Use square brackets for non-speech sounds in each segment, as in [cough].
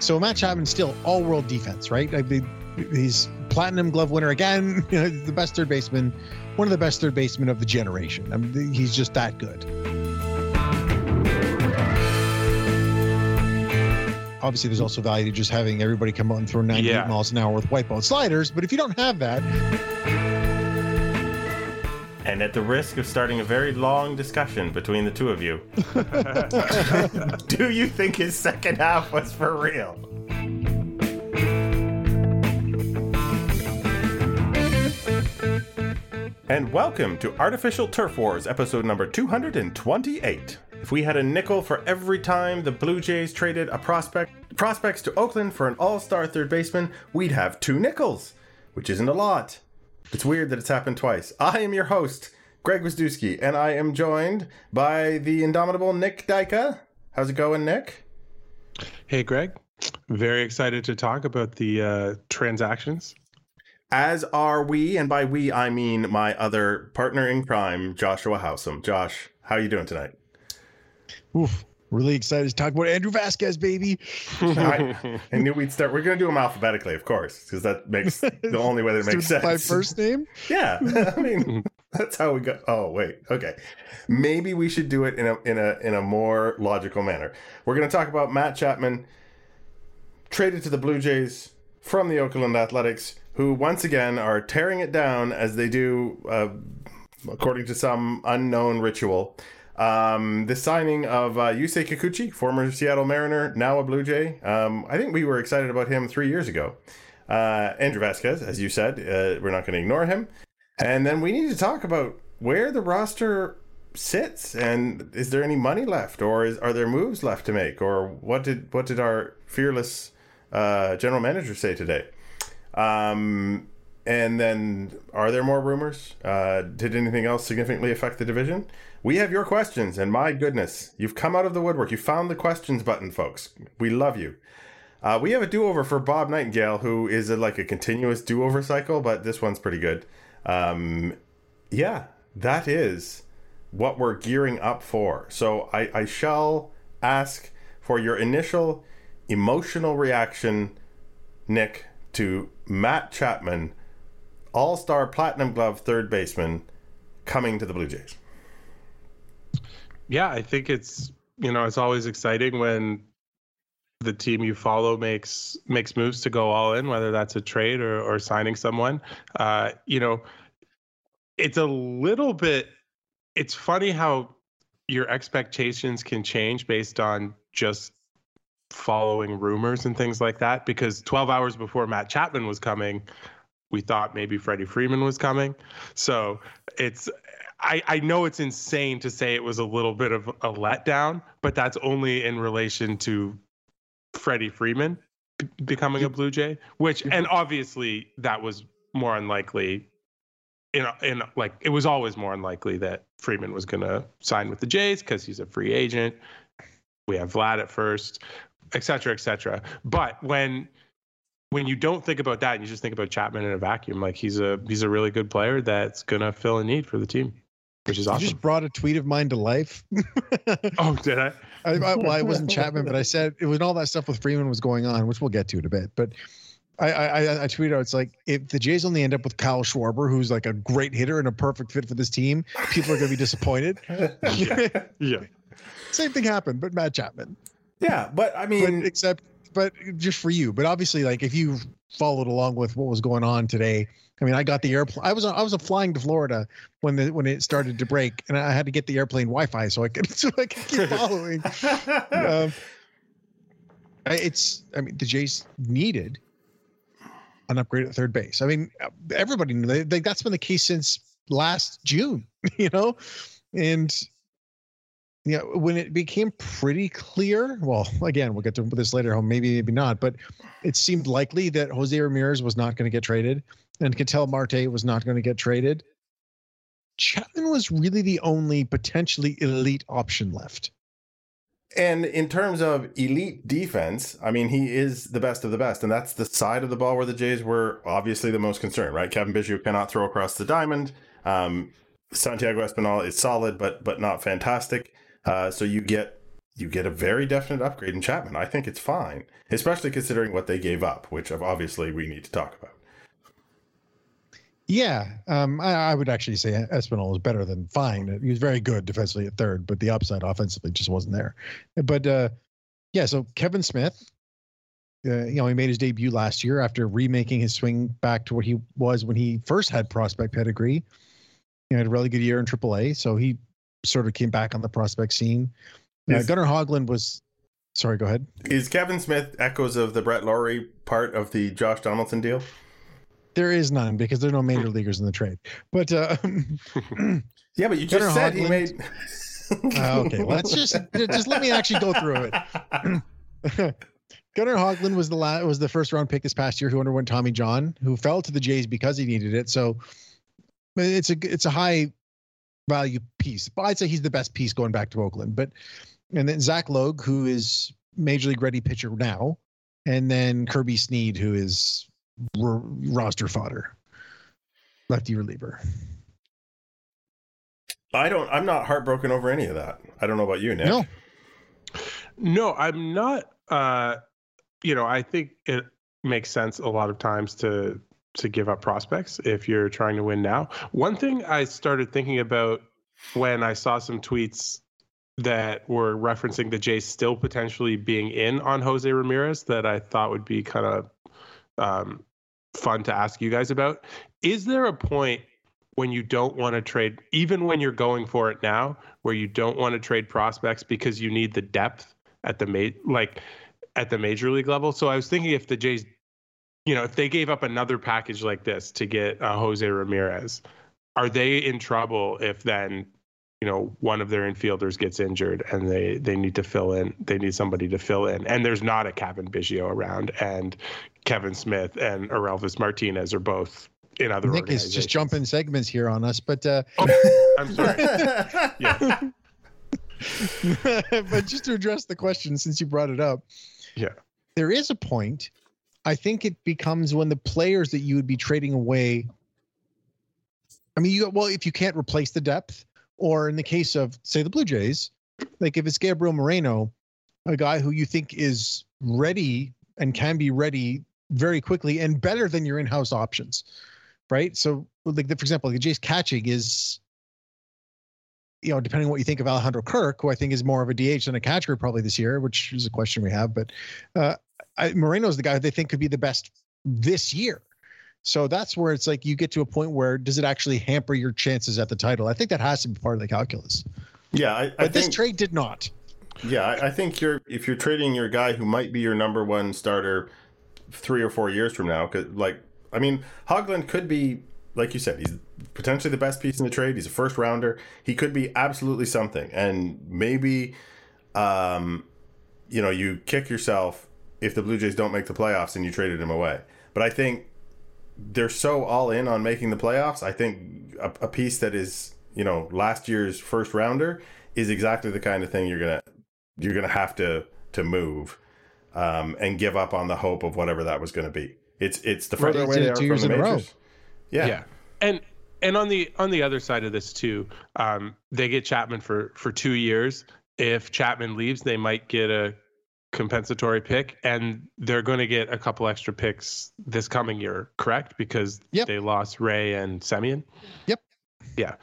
So Matt Chapman still all world defense, right? Mean, he's platinum glove winner again, [laughs] the best third baseman, one of the best third basemen of the generation. I mean, he's just that good. Obviously, there's also value to just having everybody come out and throw 98 Yeah. miles an hour with wipeout sliders. But if you don't have that, And at the risk of starting a very long discussion between the two of you, [laughs] do you think his second half was for real? And welcome to Artificial Turf Wars, episode number 228. If we had a nickel for every time the Blue Jays traded a prospect prospects to Oakland for an all-star third baseman, we'd have two nickels, which isn't a lot. It's weird that it's happened twice. I am your host, Greg Wisdewski, and I am joined by the indomitable Nick Dyka. How's it going, Nick? Hey, Greg. Very excited to talk about the uh, transactions. As are we, and by we I mean my other partner in crime, Joshua Howsam. Josh, how are you doing tonight? oof, really excited to talk about Andrew Vasquez, baby. I, I knew we'd start. We're going to do them alphabetically, of course, because that makes [laughs] the only way that makes sense. My first name. [laughs] Yeah, I mean that's how we go. Oh wait, okay. Maybe we should do it in a in a in a more logical manner. We're going to talk about Matt Chapman traded to the Blue Jays from the Oakland Athletics, who once again are tearing it down as they do, uh, according to some unknown ritual. Um, the signing of uh, Yusei Kikuchi, former Seattle Mariner, now a Blue Jay. Um, I think we were excited about him three years ago. Uh, Andrew Vasquez, as you said, uh, we're not going to ignore him. And then we need to talk about where the roster sits and is there any money left or is, are there moves left to make or what did what did our fearless uh, general manager say today? Um, and then are there more rumors? Uh, did anything else significantly affect the division? We have your questions and my goodness, you've come out of the woodwork. You found the questions button, folks. We love you. Uh, we have a do-over for Bob Nightingale, who is a, like a continuous do-over cycle, but this one's pretty good. Um, yeah, that is what we're gearing up for. So I, I shall ask for your initial emotional reaction, Nick, to Matt Chapman, All-Star Platinum Glove third baseman, coming to the Blue Jays. Yeah, I think it's you know it's always exciting when the team you follow makes makes moves to go all in, whether that's a trade or or signing someone. Uh, you know, it's a little bit. It's funny how your expectations can change based on just following rumors and things like that. Because 12 hours before Matt Chapman was coming, we thought maybe Freddie Freeman was coming. So it's I, I know it's insane to say it was a little bit of a letdown, but that's only in relation to Freddie Freeman b- becoming a Blue Jay, which mm-hmm. and obviously that was more unlikely. In, in like it was always more unlikely that Freeman was going to sign with the Jays because he's a free agent. We have Vlad at first, et cetera, et cetera. But when when you don't think about that and you just think about Chapman in a vacuum, like he's a he's a really good player that's gonna fill a need for the team, which is You just brought a tweet of mine to life. [laughs] oh, did I? I, I, well, I wasn't [laughs] Chapman, but I said it was all that stuff with Freeman was going on, which we'll get to in a bit. But I, I, I- I tweeted out, it's like if the Jays only end up with Kyle Schwarber, who's like a great hitter and a perfect fit for this team, people are going to be disappointed. [laughs] Yeah. Same thing happened, but Matt Chapman. yeah, but I But mean, except, but just for you. But obviously, like if you followed along with what was going on today, I mean, I got the airplane. I was I was flying to Florida when the when it started to break, and I had to get the airplane Wi-Fi so I could [laughs] so I could keep [laughs] following. um, it's I mean the Jays needed an upgrade at third base. I mean everybody knew they, they, that's been the case since last June, [laughs] you know, and you know when it became pretty clear. Well, again, we'll get to this later. Maybe maybe not, but it seemed likely that Jose Ramirez was not going to get traded and Ketel Marte was not going to get traded. Chapman was really the only potentially elite option left. And in terms of elite defense, I mean, he is the best of the best. And that's the side of the ball where the Jays were obviously the most concerned, right? Cavan Biggio cannot throw across the diamond. Um, Santiago Espinal is solid, but but not fantastic. Uh, so you get you get a very definite upgrade in Chapman. I think it's fine, especially considering what they gave up, which obviously we need to talk about. Yeah, um, I, I, would actually say Espinal is better than fine. He was very good defensively at third, but the upside offensively just wasn't there. But uh, yeah, so Kevin Smith, uh, you know, he made his debut last year after remaking his swing back to what he was when he first had prospect pedigree. He had a really good year in AAA, so he sort of came back on the prospect scene. Uh, Gunnar Hoglund was. Sorry, go ahead. Is Kevin Smith echoes of the Brett Lawrie part of the Josh Donaldson deal? There is none because there are no major leaguers in the trade. But uh, [laughs] yeah, but you just said Hoglund, he made. uh, okay, let's just just let me actually go through it. [clears throat] Gunnar Hoglund was the la- was the first round pick this past year who underwent Tommy John, who fell to the Jays because he needed it. So it's a it's a high value piece. But I'd say he's the best piece going back to Oakland. But and then Zach Logue, who is major league ready pitcher now, and then Kirby Snead, who is r- roster fodder, lefty reliever. I don't. I'm not heartbroken over any of that. I don't know about you, Nick. No, no, I'm not. Uh, you know, I think it makes sense a lot of times to to give up prospects if you're trying to win now. One thing I started thinking about when I saw some tweets that were referencing the Jays still potentially being in on Jose Ramirez that I thought would be kind of um, fun to ask you guys about. Is there a point when you don't want to trade, even when you're going for it now, where you don't want to trade prospects because you need the depth at the ma- like at the major league level? So I was thinking if the Jays, you know, if they gave up another package like this to get uh, Jose Ramirez, are they in trouble if then you know one of their infielders gets injured and they they need to fill in they need somebody to fill in? And there's not a Cavan Biggio around and Kevin Smith and Orelvis Martinez are both in other Nick is just jumping segments here on us but uh oh, I'm sorry. [laughs] Yeah. [laughs] But just to address the question since you brought it up yeah. there is a point I think it becomes when the players that you would be trading away I mean, you well, if you can't replace the depth, or in the case of, say, the Blue Jays, like if it's Gabriel Moreno, a guy who you think is ready and can be ready very quickly and better than your in-house options, right? So, like the, for example, the Jays catching is, you know, depending on what you think of Alejandro Kirk, who I think is more of a DH than a catcher probably this year, which is a question we have. But uh, I, Moreno is the guy they think could be the best this year. So that's where it's like you get to a point where does it actually hamper your chances at the title? I think that has to be part of the calculus. Yeah, I, I but think, this trade did not. Yeah, I, I think you're if you're trading your guy who might be your number one starter three or four years from now, because like I mean, Hoglund could be like you said, he's potentially the best piece in the trade. He's a first rounder. He could be absolutely something, and maybe, um, you know, you kick yourself if the Blue Jays don't make the playoffs and you traded him away. But I think they're so all in on making the playoffs. I think a, a, piece that is you know last year's first rounder is exactly the kind of thing you're gonna you're gonna have to to move um, and give up on the hope of whatever that was going to be. It's it's the further away they are from the majors. Yeah. yeah, and and on the on the other side of this too, um, they get Chapman for for two years. If Chapman leaves, they might get a compensatory pick, and they're going to get a couple extra picks this coming year, correct? Because yep. they lost Ray and Semien. Yep. Yeah.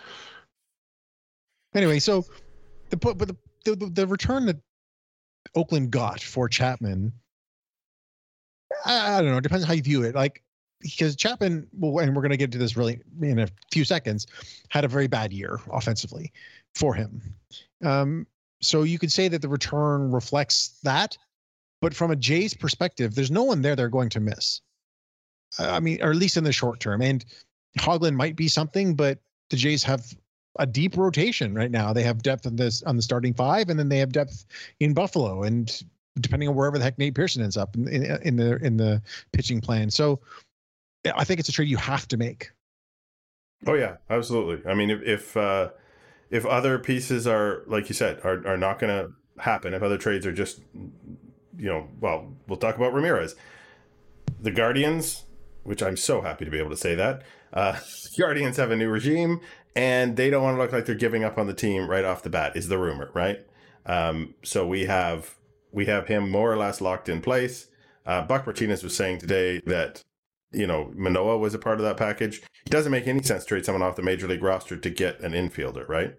Anyway, so the but the, the the return that Oakland got for Chapman, I, I don't know. It depends on how you view it. Like because Chapman, well, and we're going to get to this really in a few seconds, had a very bad year offensively for him. Um, so you could say that the return reflects that, but from a Jays perspective, there's no one there they're going to miss. I mean, or at least in the short term. And Hoglund might be something, but the Jays have a deep rotation right now. They have depth on this on the starting five, and then they have depth in Buffalo, and depending on wherever the heck Nate Pearson ends up in, in, in the in the pitching plan. So I think it's a trade you have to make. Oh yeah, absolutely. I mean, if if uh, if other pieces are like you said are are not going to happen, if other trades are just you know, well, we'll talk about Ramirez. The Guardians, which I'm so happy to be able to say that. Uh, [laughs] Guardians have a new regime, and they don't want to look like they're giving up on the team right off the bat. Is the rumor right? Um, so we have we have him more or less locked in place. Uh, Buck Martinez was saying today that you know Manoah was a part of that package. It doesn't make any sense to trade someone off the major league roster to get an infielder, right?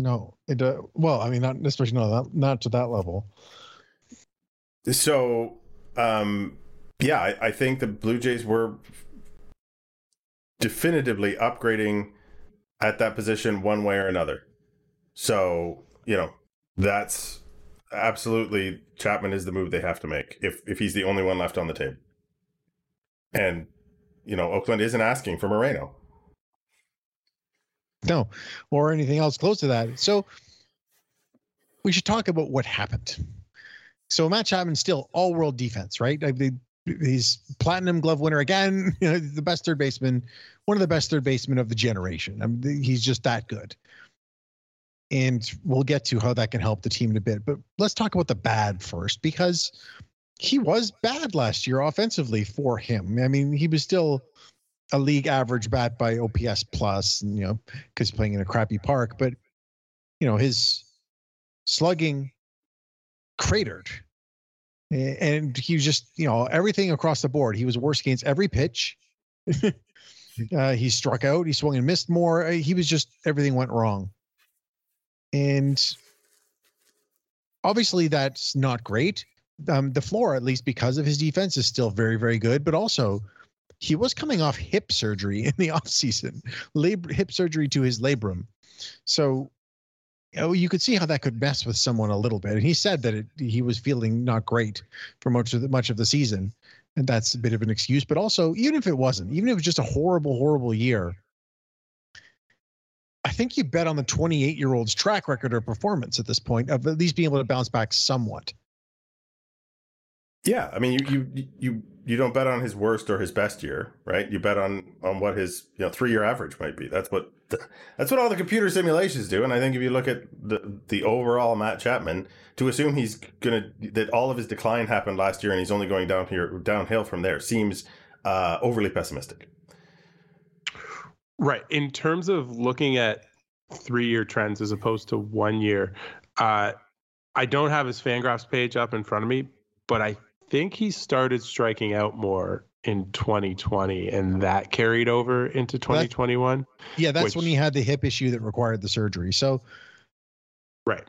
No, it. Uh, well, I mean, not especially not not to that level. So, um, yeah, I, I think the Blue Jays were definitively upgrading at that position one way or another. So, you know, that's absolutely Chapman is the move they have to make if if he's the only one left on the table. And you know, Oakland isn't asking for Moreno. No, or anything else close to that. So we should talk about what happened. So Matt Chapman still all world defense, right? I mean, he's platinum glove winner again, [laughs] you know, the best third baseman, one of the best third basemen of the generation. I mean, he's just that good. And we'll get to how that can help the team in a bit. But let's talk about the bad first, because he was bad last year offensively for him. I mean, he was still a league average bat by OPS plus, and, you know, because he's playing in a crappy park. But you know, his slugging cratered, and he was just you know everything across the board. He was worse against every pitch. [laughs] uh, he struck out. He swung and missed more. He was just everything went wrong, and obviously that's not great. Um, the floor, at least because of his defense, is still very, very good. But also, he was coming off hip surgery in the [laughs] offseason, labral hip surgery to his labrum. So you, know, you could see how that could mess with someone a little bit. And he said that it, he was feeling not great for much of the, much of the season, and that's a bit of an excuse. But also, even if it wasn't, even if it was just a horrible, horrible year, I think you bet on the 28 year old's track record or performance at this point of at least being able to bounce back somewhat. Yeah, I mean, you you you you don't bet on his worst or his best year, right? You bet on on what his you know three year average might be. That's what the, that's what all the computer simulations do. And I think if you look at the the overall Matt Chapman, to assume he's gonna that all of his decline happened last year and he's only going down here downhill from there seems uh, overly pessimistic. Right. In terms of looking at three year trends as opposed to one year, uh, I don't have his Fangraphs page up in front of me, but I think he started striking out more in 2020 and that carried over into 2021 yeah that's which, when he had the hip issue that required the surgery. So right.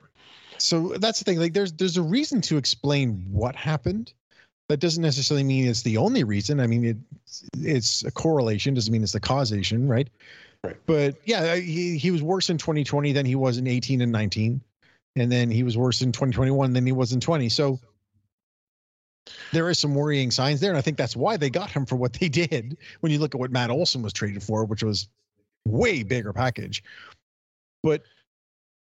So that's the thing like there's there's a reason to explain what happened. That doesn't necessarily mean it's the only reason. I mean it it's a correlation doesn't mean it's the causation right? Right. But yeah he, he was worse in 2020 than he was in 18 and 19 and then he was worse in 2021 than he was in 20 so there is some worrying signs there. And I think that's why they got him for what they did when you look at what Matt Olson was traded for, which was way bigger package. But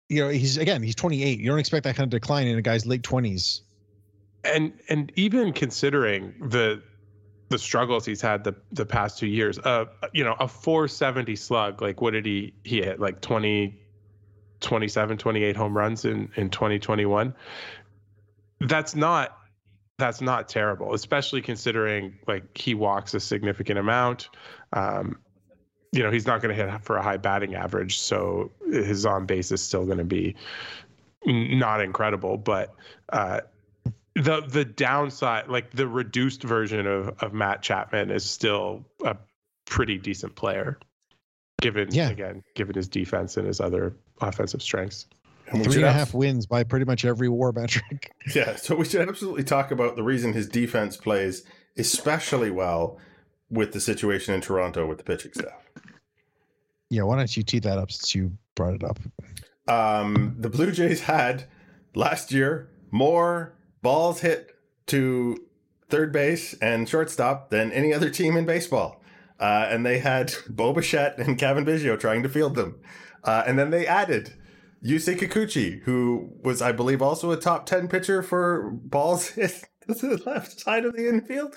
you know, he's again, he's 28. You don't expect that kind of decline in a guy's late 20s. And and even considering the the struggles he's had the the past two years, uh, you know, a 470 slug, like what did he he hit like 20 27 28 home runs in in 2021. That's not that's not terrible, especially considering like he walks a significant amount. Um, you know, he's not going to hit for a high batting average, so his on base is still going to be not incredible. But uh, the the downside, like the reduced version of of Matt Chapman, is still a pretty decent player, given yeah. again given his defense and his other offensive strengths. And Three and a half wins by pretty much every war metric. [laughs] Yeah, so we should absolutely talk about the reason his defense plays especially well with the situation in Toronto with the pitching staff. Yeah, why don't you tee that up since you brought it up? Um, the Blue Jays had last year more balls hit to third base and shortstop than any other team in baseball. Uh, and they had [laughs] Bo Bichette and Cavan Biggio trying to field them. Uh, and then they added Yusei Kikuchi, who was, I believe, also a top 10 pitcher for balls [laughs] hit to the left side of the infield.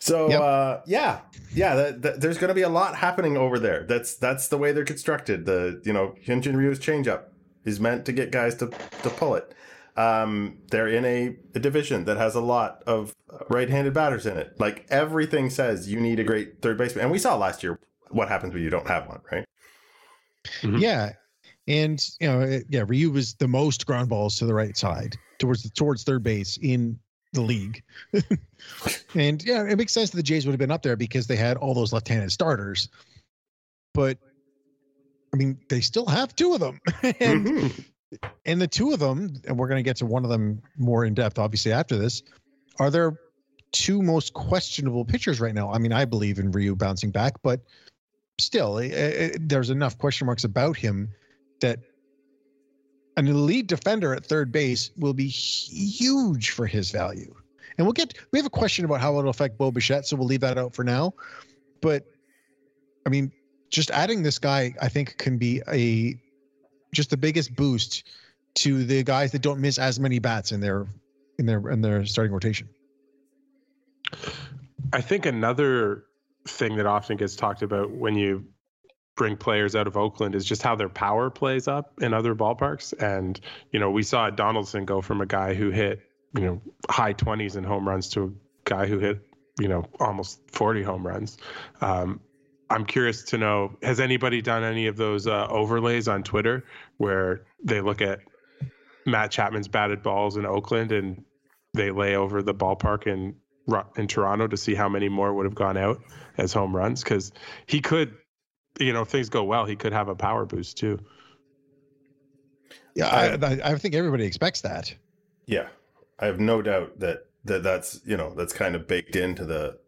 So yep. uh, yeah, yeah, that, that, there's going to be a lot happening over there. That's that's the way they're constructed. The you know Hyunjin Ryu's changeup is meant to get guys to to pull it. Um, they're in a, a division that has a lot of right-handed batters in it. Like everything says, you need a great third baseman, and we saw last year what happens when you don't have one, right? Mm-hmm. Yeah, And you know, it, yeah, Ryu was the most ground balls to the right side towards the, towards third base in the league. [laughs] and yeah, it makes sense that the Jays would have been up there because they had all those left-handed starters. But I mean, they still have two of them. [laughs] and Mhm. and the two of them, and we're going to get to one of them more in depth, obviously, after this, are their two most questionable pitchers right now. I mean, I believe in Ryu bouncing back, but still, eh, eh, there's enough question marks about him that an elite defender at third base will be huge for his value. And we'll get, we have a question about how it'll affect Bo Bichette, so we'll leave that out for now. But I mean, just adding this guy, I think, can be a just the biggest boost to the guys that don't miss as many bats in their in their in their starting rotation. I think another thing that often gets talked about when you bring players out of Oakland is just how their power plays up in other ballparks. And, you know, we saw Donaldson go from a guy who hit, you know, high 20s in home runs to a guy who hit, you know, almost 40 home runs. Um, I'm curious to know has anybody done any of those uh, overlays on Twitter where they look at Matt Chapman's batted balls in Oakland and they lay over the ballpark in in Toronto to see how many more would have gone out as home runs because he could, you know, if things go well, he could have a power boost too. Yeah, I, I, I think everybody expects that. Yeah, I have no doubt that that that's you know that's kind of baked into the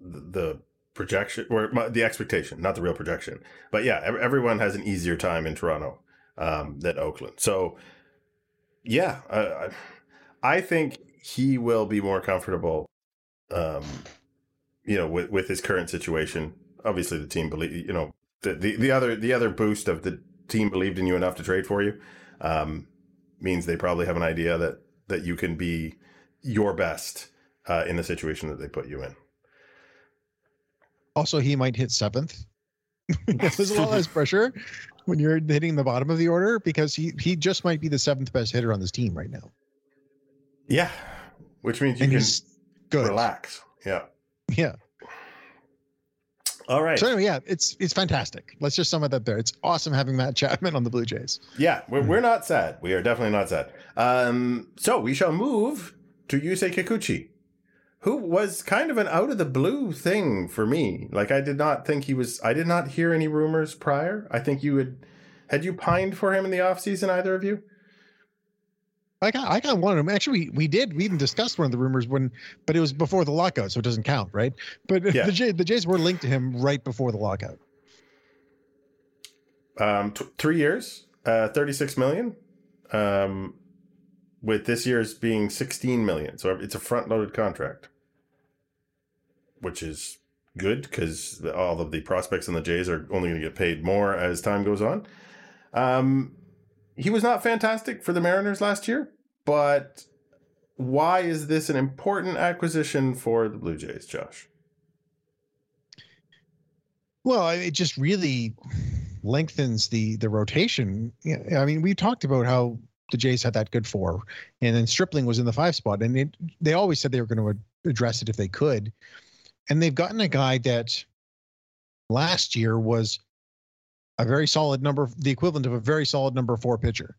the projection or the expectation, not the real projection. But yeah, everyone has an easier time in Toronto um, than Oakland. So yeah, I, I- I think he will be more comfortable, um, you know, with with his current situation. Obviously, the team believe you know the, the the other the other boost of the team believed in you enough to trade for you um, means they probably have an idea that that you can be your best uh, in the situation that they put you in. Also, he might hit seventh. [laughs] There's a lot less [laughs] pressure when you're hitting the bottom of the order because he he just might be the seventh best hitter on this team right now, Yeah, which means you and can relax. Yeah. Yeah. All right. So anyway, yeah, it's it's fantastic. Let's just sum it up there. It's awesome having Matt Chapman on the Blue Jays. Yeah, we're, we're not sad. We are definitely not sad. Um, so we shall move to Yusei Kikuchi, who was kind of an out of the blue thing for me. Like I did not think he was. I did not hear any rumors prior. I think you had had you pined for him in the offseason, either of you. I got I got one of them. Actually, we, we did. We even discussed one of the rumors when, but it was before the lockout, so it doesn't count, right? But [laughs] Yeah. the Jays the Jays were linked to him right before the lockout. Um, t- three years, uh, thirty-six million. Um, with this year's being sixteen million, so it's a front-loaded contract, which is good because all of the prospects in the Jays are only going to get paid more as time goes on. Um, he was not fantastic for the Mariners last year, but why is this an important acquisition for the Blue Jays, Josh? Well, it just really lengthens the the rotation. I mean, we talked about how the Jays had that good four, and then Stripling was in the five spot, and it, they always said they were going to address it if they could, and they've gotten a guy that last year was a very solid number, the equivalent of a very solid number four pitcher,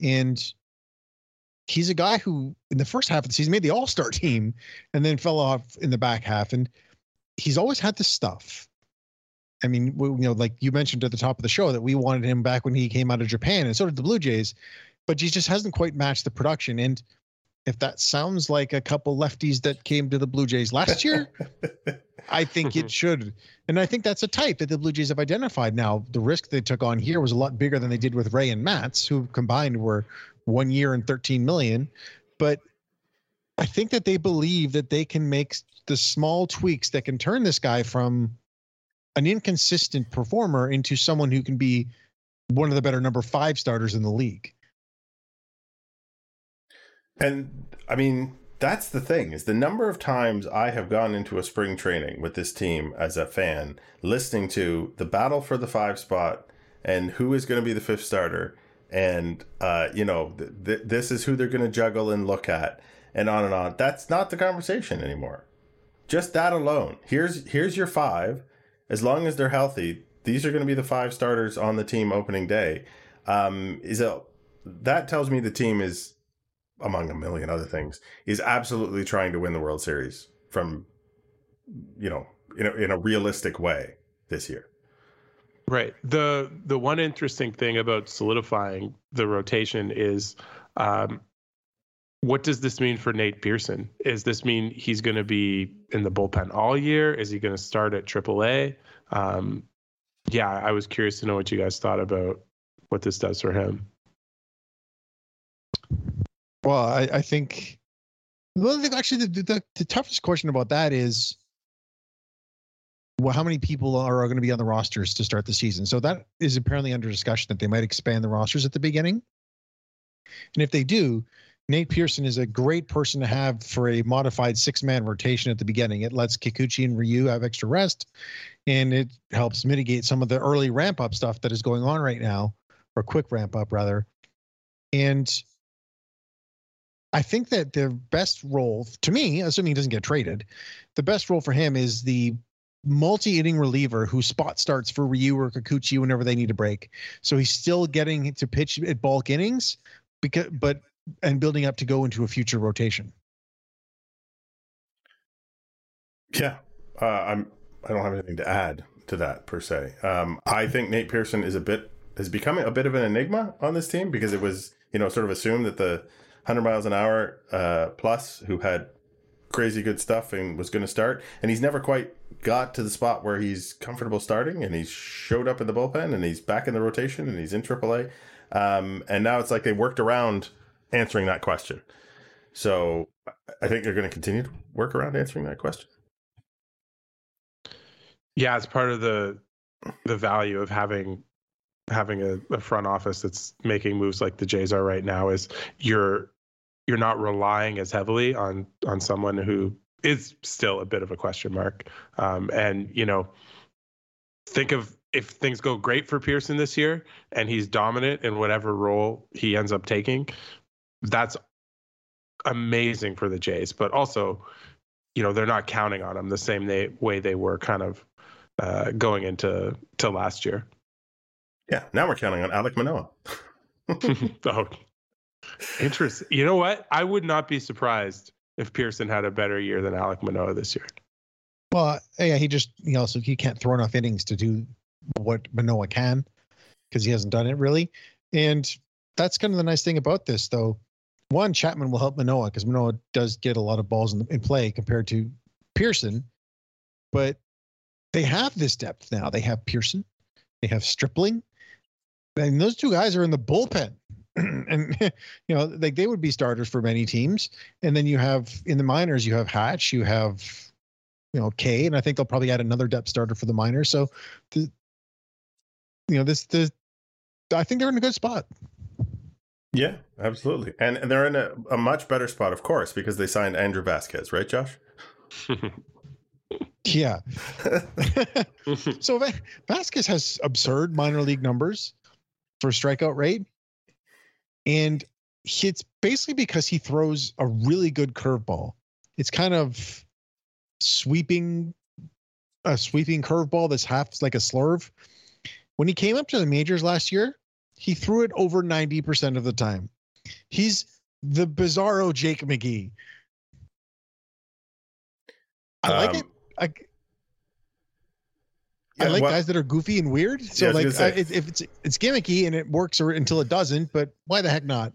and he's a guy who in the first half of the season made the All Star team, and then fell off in the back half, and he's always had the stuff. I mean, we, you know, like you mentioned at the top of the show that we wanted him back when he came out of Japan, and so did the Blue Jays, but he just hasn't quite matched the production. And if that sounds like a couple lefties that came to the Blue Jays last year, [laughs] I think it should. And I think that's a type that the Blue Jays have identified now. The risk they took on here was a lot bigger than they did with Ray and Matz, who combined were one year and 13 million. But I think that they believe that they can make the small tweaks that can turn this guy from an inconsistent performer into someone who can be one of the better number five starters in the league. And I mean, that's the thing is the number of times I have gone into a spring training with this team as a fan, listening to the battle for the five spot and who is going to be the fifth starter, and uh, you know, th- th- this is who they're going to juggle and look at, and on and on. That's not the conversation anymore. Just that alone. Here's here's your five. As long as they're healthy, these are going to be the five starters on the team opening day. um, is a that tells me the team is among a million other things is absolutely trying to win the World Series from you know in a, in a realistic way this year. Right. The the one interesting thing about solidifying the rotation is um, what does this mean for Nate Pearson? Is this mean he's going to be in the bullpen all year? Is he going to start at AAA? Um, yeah, I was curious to know what you guys thought about what this does for him. Well, I, I think, well, actually, the, the, the toughest question about that is, well, how many people are, going to be on the rosters to start the season? So that is apparently under discussion that they might expand the rosters at the beginning. And if they do, Nate Pearson is a great person to have for a modified six man rotation at the beginning. It lets Kikuchi and Ryu have extra rest and it helps mitigate some of the early ramp up stuff that is going on right now, or quick ramp up rather. And I think that the best role to me, assuming he doesn't get traded, the best role for him is the multi-inning reliever who spot starts for Ryu or Kikuchi whenever they need a break. So he's still getting to pitch at bulk innings, because but and building up to go into a future rotation. Yeah, uh, I'm. I don't have anything to add to that per se. Um, I think Nate Pearson is a bit has become a bit of an enigma on this team because it was you know sort of assumed that the 100 miles an hour uh, plus who had crazy good stuff and was going to start, and he's never quite got to the spot where he's comfortable starting, and he's showed up in the bullpen, and he's back in the rotation, and he's in AAA, um, and now it's like they worked around answering that question. So I think they're going to continue to work around answering that question. Yeah, it's part of the the value of having having a, a, front office that's making moves like the Jays are right now is you're you're not relying as heavily on on someone who is still a bit of a question mark. Um, and you know, think of if things go great for Pearson this year and he's dominant in whatever role he ends up taking, that's amazing for the Jays. But also, you know, they're not counting on him the same they, way they were kind of uh, going into to last year. Yeah, now we're counting on Alec Manoah. [laughs] oh, interesting. You know what? I would not be surprised if Pearson had a better year than Alec Manoah this year. Well, yeah, he just he also he can't throw enough innings to do what Manoah can because he hasn't done it really. And that's kind of the nice thing about this, though one, Chapman will help Manoah because Manoah does get a lot of balls in, in play compared to Pearson. But they have this depth now. They have Pearson, they have Stripling, and those two guys are in the bullpen. [clears throat] and you know, like they would be starters for many teams. And then you have in the minors, you have Hatch, you have you know Kay, and I think they'll probably add another depth starter for the minors. So, the, you know, this the I think they're in a good spot. Yeah, absolutely. And, and they're in a, a much better spot, of course, because they signed Andrew Vasquez, right, Josh? [laughs] yeah. [laughs] [laughs] so Vasquez has absurd minor league numbers for strikeout rate. And it's basically because he throws a really good curveball. It's kind of sweeping, a sweeping curveball that's half like a slurve. When he came up to the majors last year, he threw it over 90% of the time. He's the bizarro Jake McGee. I like um, it. I, yeah, I like well, guys that are goofy and weird. So yeah, like, I, if it's it's gimmicky and it works or until it doesn't, but why the heck not?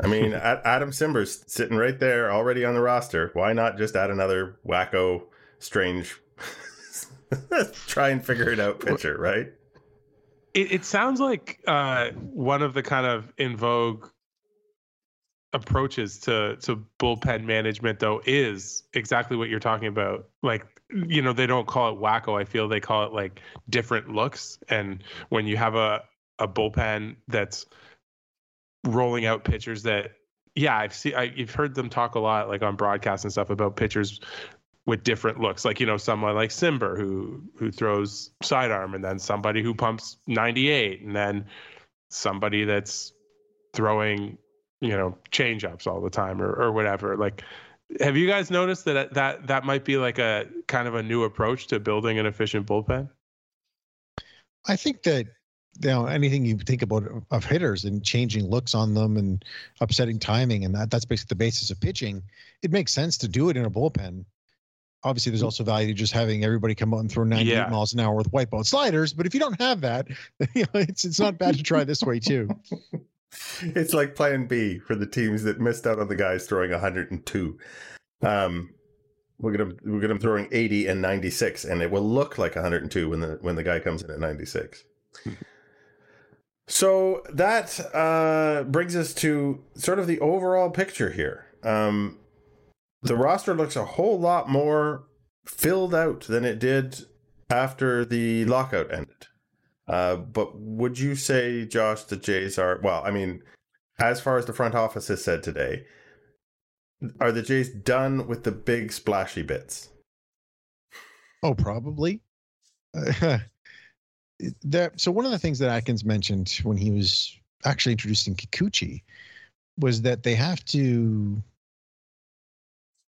I mean, Adam Cimber's sitting right there already on the roster. Why not just add another wacko, strange, [laughs] try and figure it out pitcher, right? It, it sounds like uh, one of the kind of in vogue approaches to to bullpen management though is exactly what you're talking about like you know they don't call it wacko i feel they call it like different looks and when you have a a bullpen that's rolling out pitchers that yeah i've seen I, you've heard them talk a lot like on broadcast and stuff about pitchers with different looks. Like you know, someone like Cimber who who throws sidearm, and then somebody who pumps 98, and then somebody that's throwing you know change ups all the time or or whatever. Like, have you guys noticed that that that might be like a kind of a new approach to building an efficient bullpen? I think that you know anything you think about of hitters and changing looks on them and upsetting timing and that that's basically the basis of pitching. It makes sense to do it in a bullpen. Obviously, there's mm. also value to just having everybody come out and throw 98 Yeah. miles an hour with wipeout sliders. But if you don't have that, [laughs] you know, it's it's not bad to try this way too. [laughs] It's like plan B for the teams that missed out on the guys throwing 102. Um, them. We'll get them throwing 80 and 96, and it will look like 102 when the when the guy comes in at 96. so that uh, brings us to sort of the overall picture here. Um, the roster looks a whole lot more filled out than it did after the lockout ended. Uh, but would you say, Josh, the Jays are well? I mean, as far as the front office has said today, are the Jays done with the big splashy bits? Oh, probably. [laughs] So one of the things that Atkins mentioned when he was actually introducing Kikuchi was that they have to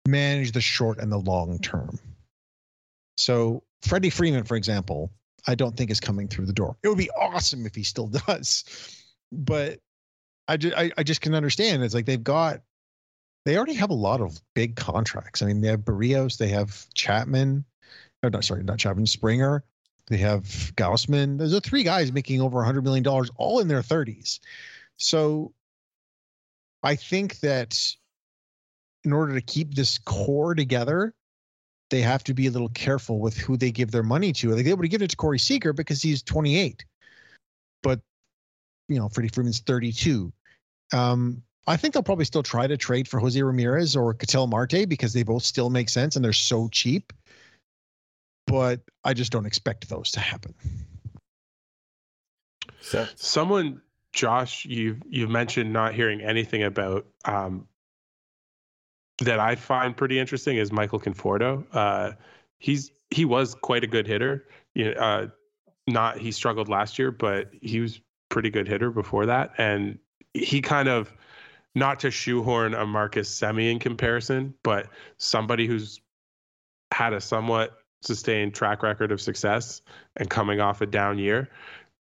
manage the short and the long term. So Freddie Freeman, for example, I don't think is coming through the door. It would be awesome if he still [laughs] does, but I just I, I just can understand. It's like they've got they already have a lot of big contracts. I mean, they have Barrios, they have Chapman, or not sorry, not Chapman, Springer. They have Gausman. Those are three guys making over $100 million, all in their 30s. So I think that in order to keep this core together, they have to be a little careful with who they give their money to. Like they would have given it to Corey Seager because he's 28, but you know, Freddie Freeman's 32. Um, I think they'll probably still try to trade for Jose Ramirez or Ketel Marte because they both still make sense and they're so cheap. But I just don't expect those to happen. So, Someone, Josh, you've you've mentioned not hearing anything about um, that I find pretty interesting is Michael Conforto. Uh, he's he was quite a good hitter. You know, uh, not he struggled last year, but he was pretty good hitter before that, and he kind of not to shoehorn a Marcus Semien comparison, but somebody who's had a somewhat sustained track record of success and coming off a down year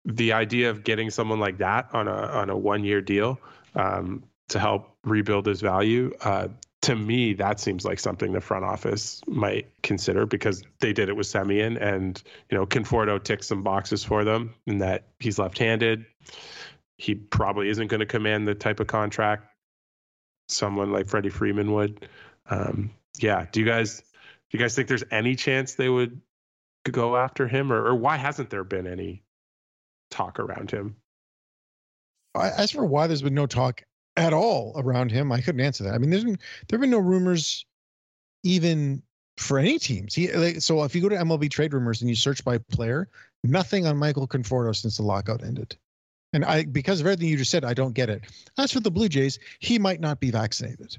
the idea of getting someone like that on a on a one year deal um, to help rebuild his value, uh, to me, that seems like something the front office might consider because they did it with Semien, and you know Conforto ticks some boxes for them in that he's left-handed. He probably isn't going to command the type of contract someone like Freddie Freeman would. Um, yeah, do you guys do you guys think there's any chance they would go after him, or, or why hasn't there been any talk around him. As for why there's been no talk at all around him, I couldn't answer that. I mean, there's been there have been no rumors even for any teams. He like so if you go to MLB trade rumors and you search by player, nothing on Michael Conforto since the lockout ended. And I because of everything you just said, I don't get it. As for the Blue Jays, he might not be vaccinated.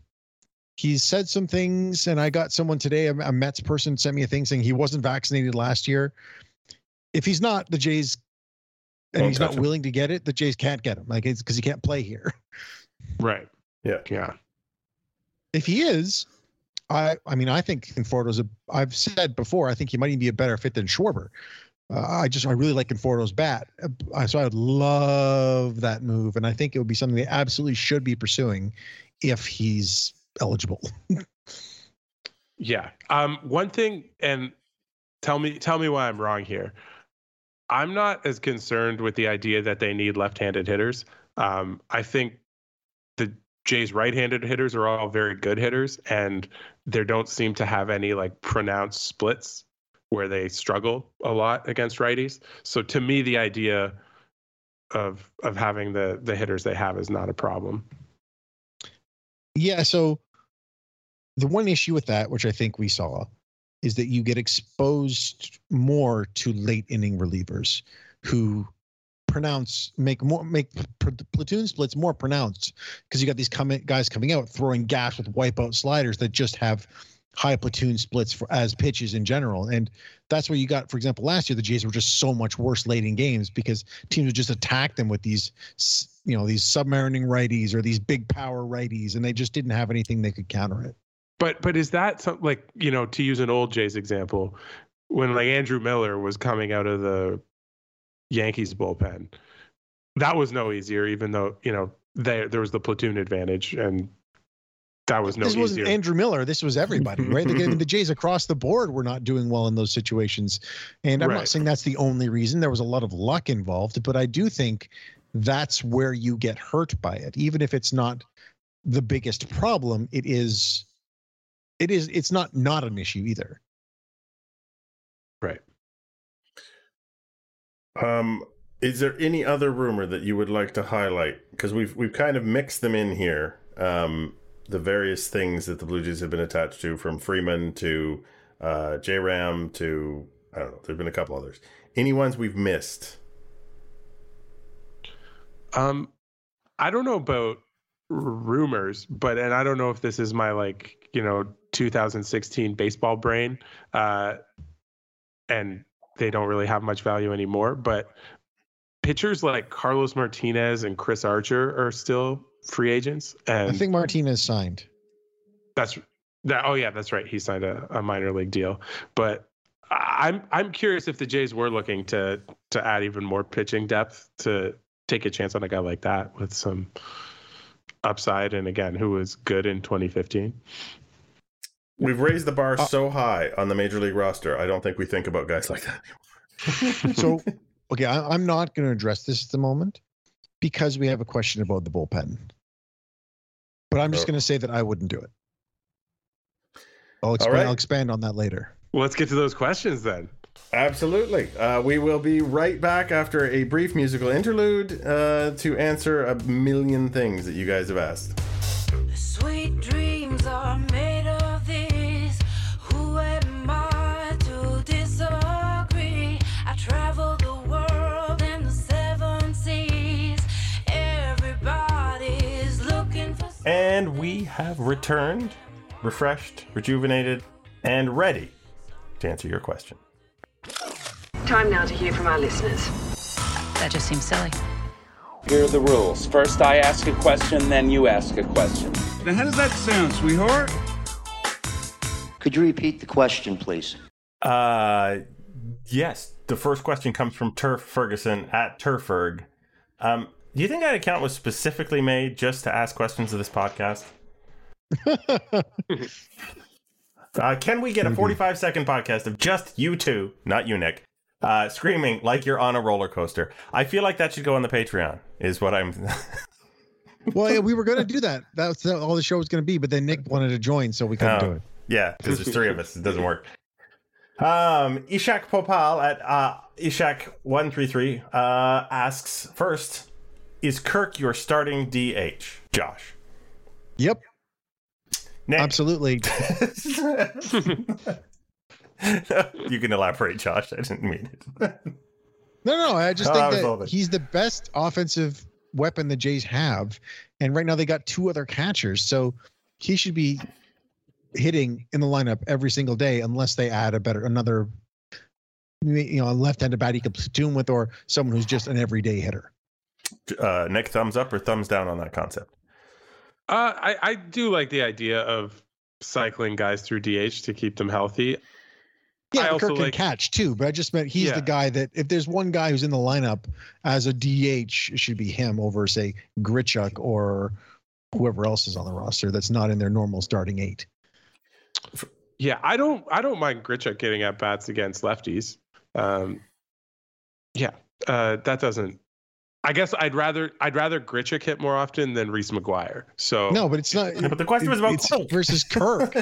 He said some things, and I got someone today, a, a Mets person sent me a thing saying he wasn't vaccinated last year. If he's not, the Jays and Won't he's not him. willing to get it, the Jays can't get him. Like it's because he can't play here. Right. Yeah. Yeah. If he is, I I mean I think Conforto's a. I've said before I think he might even be a better fit than Schwarber. Uh, I just I really like Conforto's bat, uh, so I would love that move, and I think it would be something they absolutely should be pursuing if he's eligible. [laughs] Yeah. Um, one thing, and tell me tell me why I'm wrong here. I'm not as concerned with the idea that they need left-handed hitters. Um, I think the Jays right-handed hitters are all very good hitters, and there don't seem to have any like pronounced splits where they struggle a lot against righties. So to me, the idea of of having the the hitters they have is not a problem. Yeah. So the one issue with that, which I think we saw, is that you get exposed more to late inning relievers who pronounce make more make pr- platoon splits more pronounced because you got these coming guys coming out throwing gas with wipeout sliders that just have high platoon splits for as pitches in general. And that's where you got for example last year the jays were just so much worse late in games because teams would just attack them with these you know these submarining righties or these big power righties and they just didn't have anything they could counter it. But but is that some like you know to use an old Jays example, when like Andrew Miller was coming out of the Yankees bullpen, that was no easier, even though you know there there was the platoon advantage, and that was no easier. this easier. wasn't Andrew Miller. This was everybody, right? the, [laughs] the Jays across the board were not doing well in those situations. And I'm Right. not saying that's the only reason. There was a lot of luck involved, but I do think that's where you get hurt by it. Even if it's not the biggest problem, it is it is it's not not an issue either. right. Um, is there any other rumor that you would like to highlight? Because we've we've kind of mixed them in here. Um, the various things that the Blue Jays have been attached to, from Freeman to uh, J Ram to I don't know. There've been a couple others. Any ones we've missed? Um, I don't know about rumors, but and I don't know if this is my like you know 2016 baseball brain, uh, and they don't really have much value anymore. But pitchers like Carlos Martinez and Chris Archer are still free agents, and I think Martinez signed. that's that. Oh yeah, that's right. He signed a, a minor league deal, but. I'm I'm curious if the Jays were looking to to add even more pitching depth to take a chance on a guy like that with some upside and again who was good in 2015 We've raised the bar Uh, so high on the major league roster. I don't think we think about guys like that. anymore. [laughs] So okay, I, I'm not going to address this at the moment because we have a question about the bullpen. But I'm just Oh. going to say that I wouldn't do it. I'll expand, right. I'll expand on that later. well, let's get to those questions then Absolutely. Uh, we will be right back after a brief musical interlude uh, to answer a million things that you guys have asked. And we have returned, refreshed, rejuvenated, and ready to answer your question. Time now to hear from our listeners. That just seems silly. Here are the rules. First, I ask a question, then you ask a question. Now, how does that sound, sweetheart? Could you repeat the question, please? Uh, yes. The first question comes from Turf Ferguson at Turferg. Um, do you think that account was specifically made just to ask questions of this podcast? [laughs] Uh, can we get a 45 second podcast of just you two, not you, Nick, uh, screaming like you're on a roller coaster? I feel like that should go on the Patreon, is what I'm. [laughs] Well, yeah, we were going to do that. That's all the show was going to be, but then Nick wanted to join, so we couldn't Oh. do it. yeah, because there's three of us. It doesn't work. Um, Ishak Popal at uh, Ishak133 uh, asks First, is Kirk your starting DH? Josh. Yep, absolutely. [laughs] [laughs] you can elaborate, Josh. I didn't mean it. No, no, I just Oh, think was that he's the best offensive weapon the Jays have, and right now they got two other catchers, so he should be hitting in the lineup every single day, unless they add a better another, you know, a left-handed bat he could platoon with, or someone who's just an everyday hitter. Uh, Nick, thumbs up or thumbs down on that concept? uh, I, I do like the idea of cycling guys through dh to keep them healthy Yeah, I but also Kirk can like- catch too, but I just meant he's Yeah. the guy that if there's one guy who's in the lineup as a DH, it should be him over say Grichuk or whoever else is on the roster that's not in their normal starting eight. Yeah, I don't I don't mind Grichuk getting at bats against lefties. Um, yeah, uh, that doesn't. I guess I'd rather I'd rather Grichuk hit more often than Reese McGuire. So No, but it's not. But the question was about it's Kirk. versus Kirk.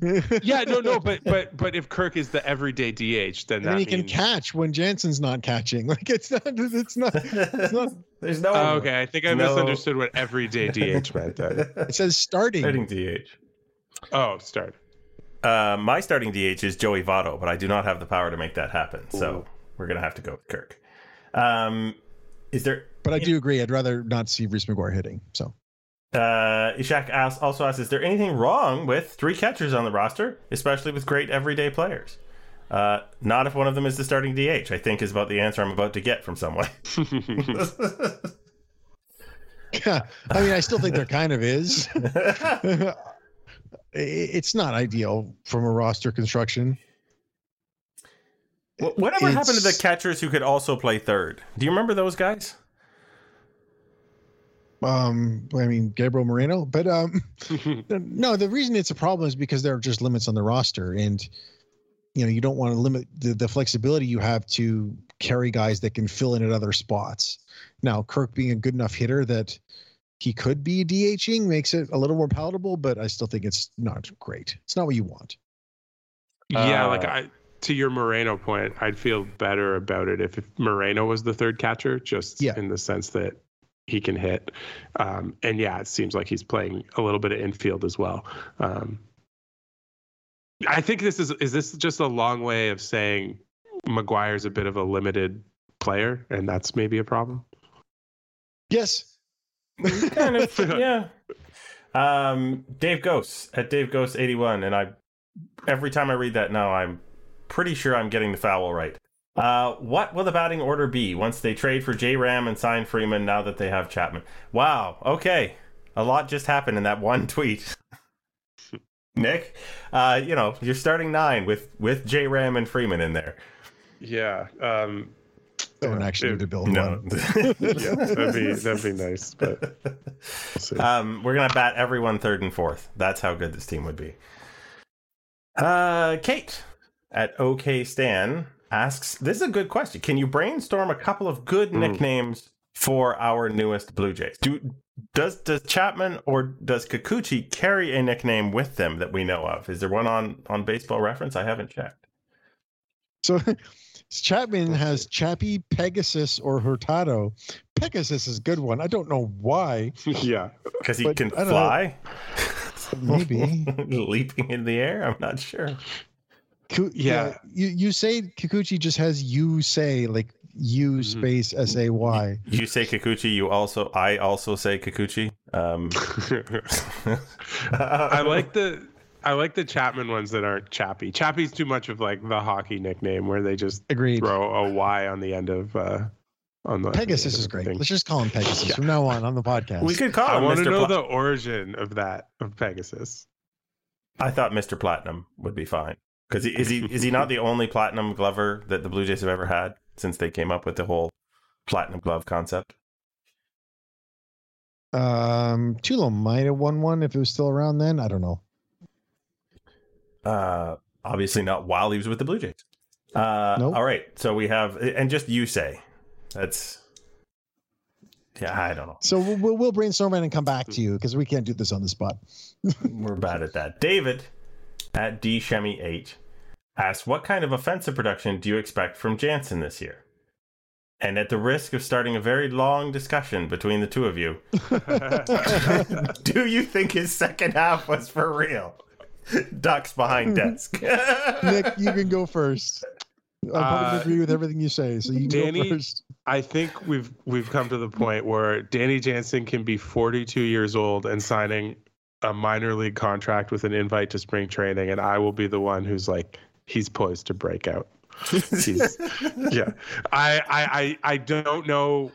[laughs] yeah, no, no, but but but if Kirk is the everyday DH, then And that then he can catch when Jansen's not catching. [laughs] Like it's not. It's not. It's not. [laughs] There's no. Oh, okay, I think I No. misunderstood what everyday DH meant. Then. It says starting. Starting DH. Oh, start. Uh, my starting DH is Joey Votto, but I do not have the power to make that happen. So we're gonna have to go with Kirk. Um, is there? But I do agree. I'd rather not see Reese McGuire hitting. So Uh, Ishak asks, also asks, is there anything wrong with three catchers on the roster, especially with great everyday players? Uh, not if one of them is the starting DH. I think is about the answer I'm about to get from someone. [laughs] yeah, I mean, I still think there kind of is. [laughs] It's not ideal from a roster construction. Wh- Whatever happened to the catchers who could also play third? Do you remember those guys? Um, I mean Gabriel Moreno, but um, [laughs] no, the reason it's a problem is because there are just limits on the roster, and you know you don't want to limit the, the flexibility you have to carry guys that can fill in at other spots. Now, Kirk being a good enough hitter that he could be DHing makes it a little more palatable, but I still think it's not great. It's not what you want. yeah, Uh, like I to your Moreno point, I'd feel better about it if, if Moreno was the third catcher, just Yeah. in the sense that he can hit. Um, and yeah, it seems like he's playing a little bit of infield as well. Um, I think this is is this just a long way of saying McGuire's a bit of a limited player, and that's maybe a problem. Yes, kind of, [laughs] yeah. Um, Dave Ghost at Dave Ghost eighty one, and I every time I read that now, I'm pretty sure I'm getting the foul right. Uh, what will the batting order be once they trade for J Ram and sign Freeman? Now that they have Chapman, wow. Okay, a lot just happened in that [laughs] one tweet. Nick, uh, you know you're starting nine with with J Ram and Freeman in there. Yeah. Um, don't actually it- need to build No, one. [laughs] yeah, that'd be that'd be nice, but we'll um, we're gonna bat everyone third and fourth. That's how good this team would be. Uh, Kate at OK Stan asks, "This is a good question. Can you brainstorm a couple of good Mm. nicknames for our newest Blue Jays? Do does does Chapman or does Kikuchi carry a nickname with them that we know of? Is there one on on Baseball Reference? I haven't checked. So [laughs] Chapman has Chappie, Pegasus, or Hurtado. Pegasus is a good one. I don't know why. [laughs] yeah. Because he But can I know. fly, Maybe. [laughs] leaping in the air. I'm not sure. Ku- Yeah. You you say Kikuchi just has you say like U Mm-hmm. space S A Y. You say Kikuchi. You also, I also say Kikuchi. Um, [laughs] [laughs] I like the I like the Chapman ones that aren't Chappy. Chappy's too much of like the hockey nickname where they just Agreed. throw a Y on the end of uh on the Pegasus the is great. thing. Let's just call him Pegasus Yeah. from now on on the podcast. we could call I him want to Mr. know Pla- the origin of that of Pegasus. I thought Mr. Platinum would be fine because is he is he not the only platinum glover that the Blue Jays have ever had since they came up with the whole platinum glove concept? Um, Tulo might have won one if it was still around then. I don't know. Uh, obviously not while he was with the Blue Jays. Uh, Nope. All right, so we have and just you say that's yeah. I don't know. So we'll, we'll, we'll brainstorm it and come back to you because we can't do this on the spot. We're bad at that. David at D Shemi H asks, "What kind of offensive production do you expect from Jansen this year?" And at the risk of starting a very long discussion between the two of you, [laughs] do you think his second half was for real? Ducks behind desk. [laughs] Nick, you can go first. I probably Uh, agree with everything you say, so you Danny- go first. I think we've we've come to the point where Danny Jansen can be 42 years old and signing a minor league contract with an invite to spring training, and I will be the one who's like, he's poised to break out. [laughs] Yeah, I, I I I don't know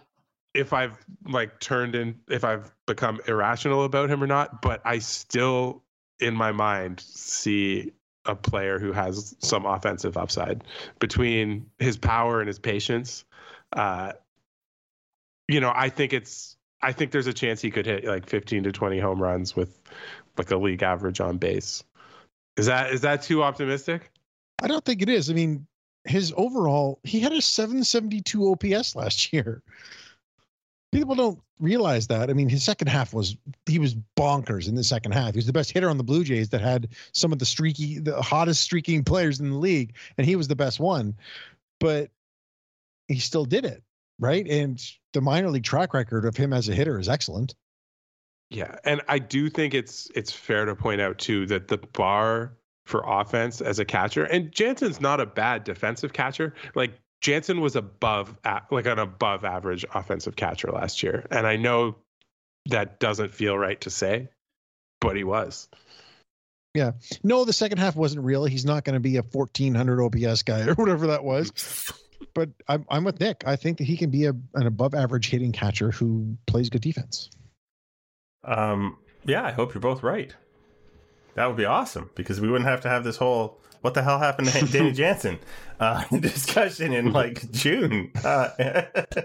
if I've like turned in if I've become irrational about him or not, but I still in my mind see a player who has some offensive upside between his power and his patience. Uh, you know, I think it's I think there's a chance he could hit like 15 to 20 home runs with like a league average on base. Is that is that too optimistic? I don't think it is. I mean, his overall, he had a 772 OPS last [laughs] year. People don't realize that. I mean, his second half was he was bonkers in the second half. He was the best hitter on the Blue Jays that had some of the streaky, the hottest streaking [laughs] players in the league, and he was the best one. But he still did it, right? And the minor league track record of him as a hitter is excellent. Yeah, and I do think it's it's fair to point out too that the bar for offense as a catcher, and Jansen's not a bad defensive catcher. Like Jansen was above like an above average offensive catcher last year, and I know that doesn't feel right to say, but he was. Yeah. No, the second half wasn't real. He's not going to be a 1400 OPS guy [laughs] or whatever that was. [laughs] But I'm, I'm with Nick. I think that he can be a, an above average hitting catcher who plays good defense. Um, yeah, I hope you're both right. That would be awesome because we wouldn't have to have this whole "what the hell happened to Danny [laughs] Jansen" uh, [laughs] discussion in like June. Uh, [laughs]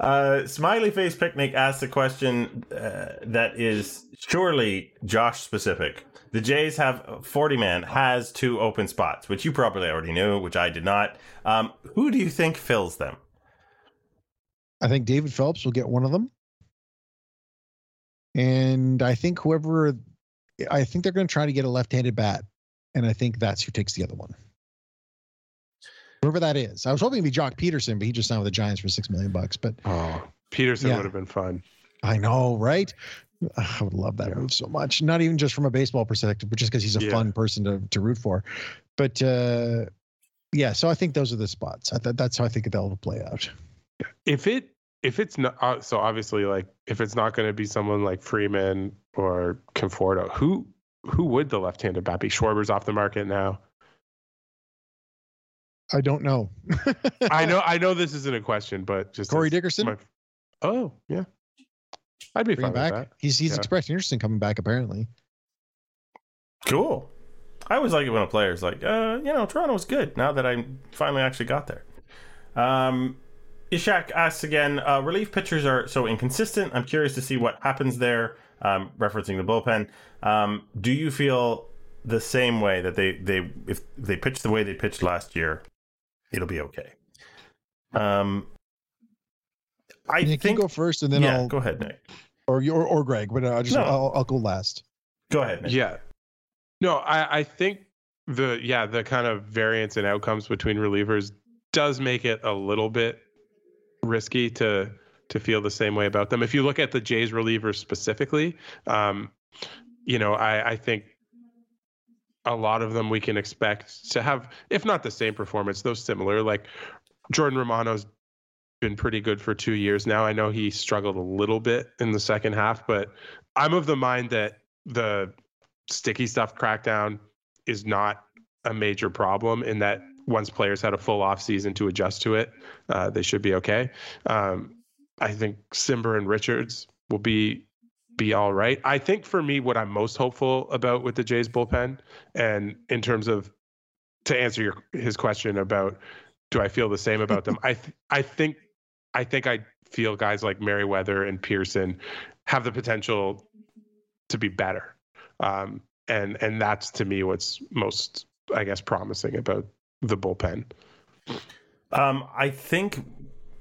Uh, Smiley Face Picnic asks a question uh, that is surely Josh specific. The Jays have 40 man, has two open spots, which you probably already knew, which I did not. Um, who do you think fills them? I think David Phelps will get one of them. And I think whoever, I think they're going to try to get a left handed bat. And I think that's who takes the other one. Whoever that is. I was hoping it'd be Joc Pederson, but he just signed with the Giants for six million bucks. But Oh, Peterson Yeah. would have been fun. I know, right? I would love that move so much. Not even just from a baseball perspective, but just because he's a Yeah. fun person to, to root for. But uh, yeah, so I think those are the spots. I th- that's how I think they'll play out. If it if it's not uh, so obviously like if it's not going to be someone like Freeman or Conforto, who who would the left-handed bat be? Schwarber's off the market now. I don't know. I know [laughs] I know this isn't a question, but just Corey Dickerson? my- oh yeah, I'd be Bring fine him with back. that. He's he's Yeah. expressed interest in coming back apparently. Cool. I always like it when a player's like, uh, you know, Toronto's good now that I finally actually got there. Um, Ishak asks again, uh, relief pitchers are so inconsistent. I'm curious to see what happens there, um, referencing the bullpen. Um, do you feel the same way that they, they if they pitch the way they pitched last year, it'll be okay? Um, I Nick, think. you go first, and then yeah, I'll go ahead, Nick. or you or, or Greg, but I just No. I'll, I'll go last. Go ahead, Nick. Yeah. No, I, I think the yeah, the kind of variance in outcomes between relievers does make it a little bit risky to to feel the same way about them. If you look at the Jays relievers specifically, um, you know, I, I think a lot of them we can expect to have, if not the same performance, though similar. Like Jordan Romano's been pretty good for two years now. I know he struggled a little bit in the second half, but I'm of the mind that the sticky stuff crackdown is not a major problem in that once players had a full off season to adjust to it, uh, they should be okay. Um, I think Cimber and Richards will be be all right. I think for me, what I'm most hopeful about with the Jays bullpen, and in terms of to answer your his question about do I feel the same about them, [laughs] I th- I think I think I feel guys like Merryweather and Pearson have the potential to be better. Um, and and that's to me what's most I guess promising about the bullpen. Um, I think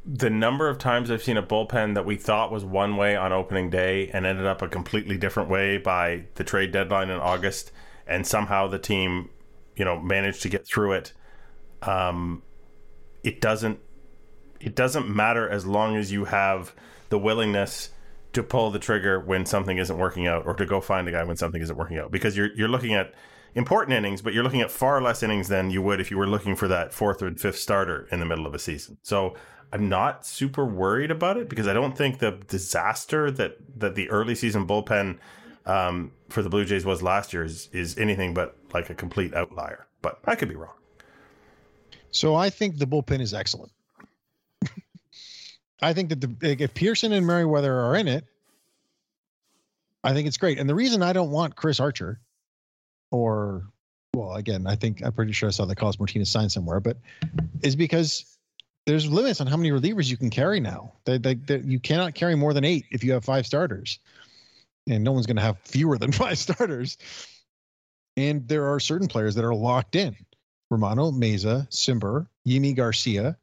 the number of times I've seen a bullpen that we thought was one way on opening day and ended up a completely different way by the trade deadline in August, and somehow the team, you know, managed to get through it. Um, it doesn't. It doesn't matter as long as you have the willingness to pull the trigger when something isn't working out, or to go find a guy when something isn't working out, because you're you're looking at important innings, but you're looking at far less innings than you would if you were looking for that fourth or fifth starter in the middle of a season. So I'm not super worried about it because I don't think the disaster that that the early season bullpen um, for the Blue Jays was last year is is anything but like a complete outlier. But I could be wrong. So I think the bullpen is excellent. I think that the if Pearson and Merryweather are in it, I think it's great. And the reason I don't want Chris Archer, or well, again, I think I'm pretty sure I saw the Carlos Martinez sign somewhere, but is because there's limits on how many relievers you can carry now. They, they, they, you cannot carry more than eight if you have five starters, and no one's going to have fewer than [laughs] five starters. And there are certain players that are locked in. Romano, Mayza, Cimber, Yimi Garcia,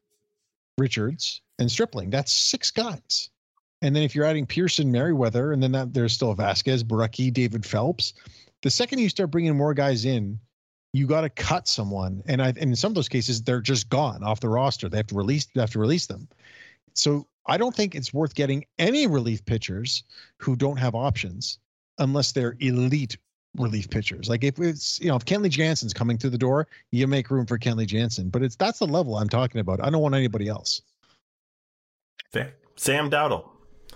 Richards, and Stripling. That's six guys. And then if you're adding Pearson, Merryweather, and then that there's still Vasquez, Borucki, David Phelps. The second you start bringing more guys in, you got to cut someone. And I, and in some of those cases, they're just gone off the roster. They have to release. They have to release them. So I don't think it's worth getting any relief pitchers who don't have options unless they're elite relief pitchers. Like if it's you know if Kenley Jansen's coming through the door, you make room for Kenley Jansen. But it's that's the level I'm talking about. I don't want anybody else. Fair. Sam Dowdle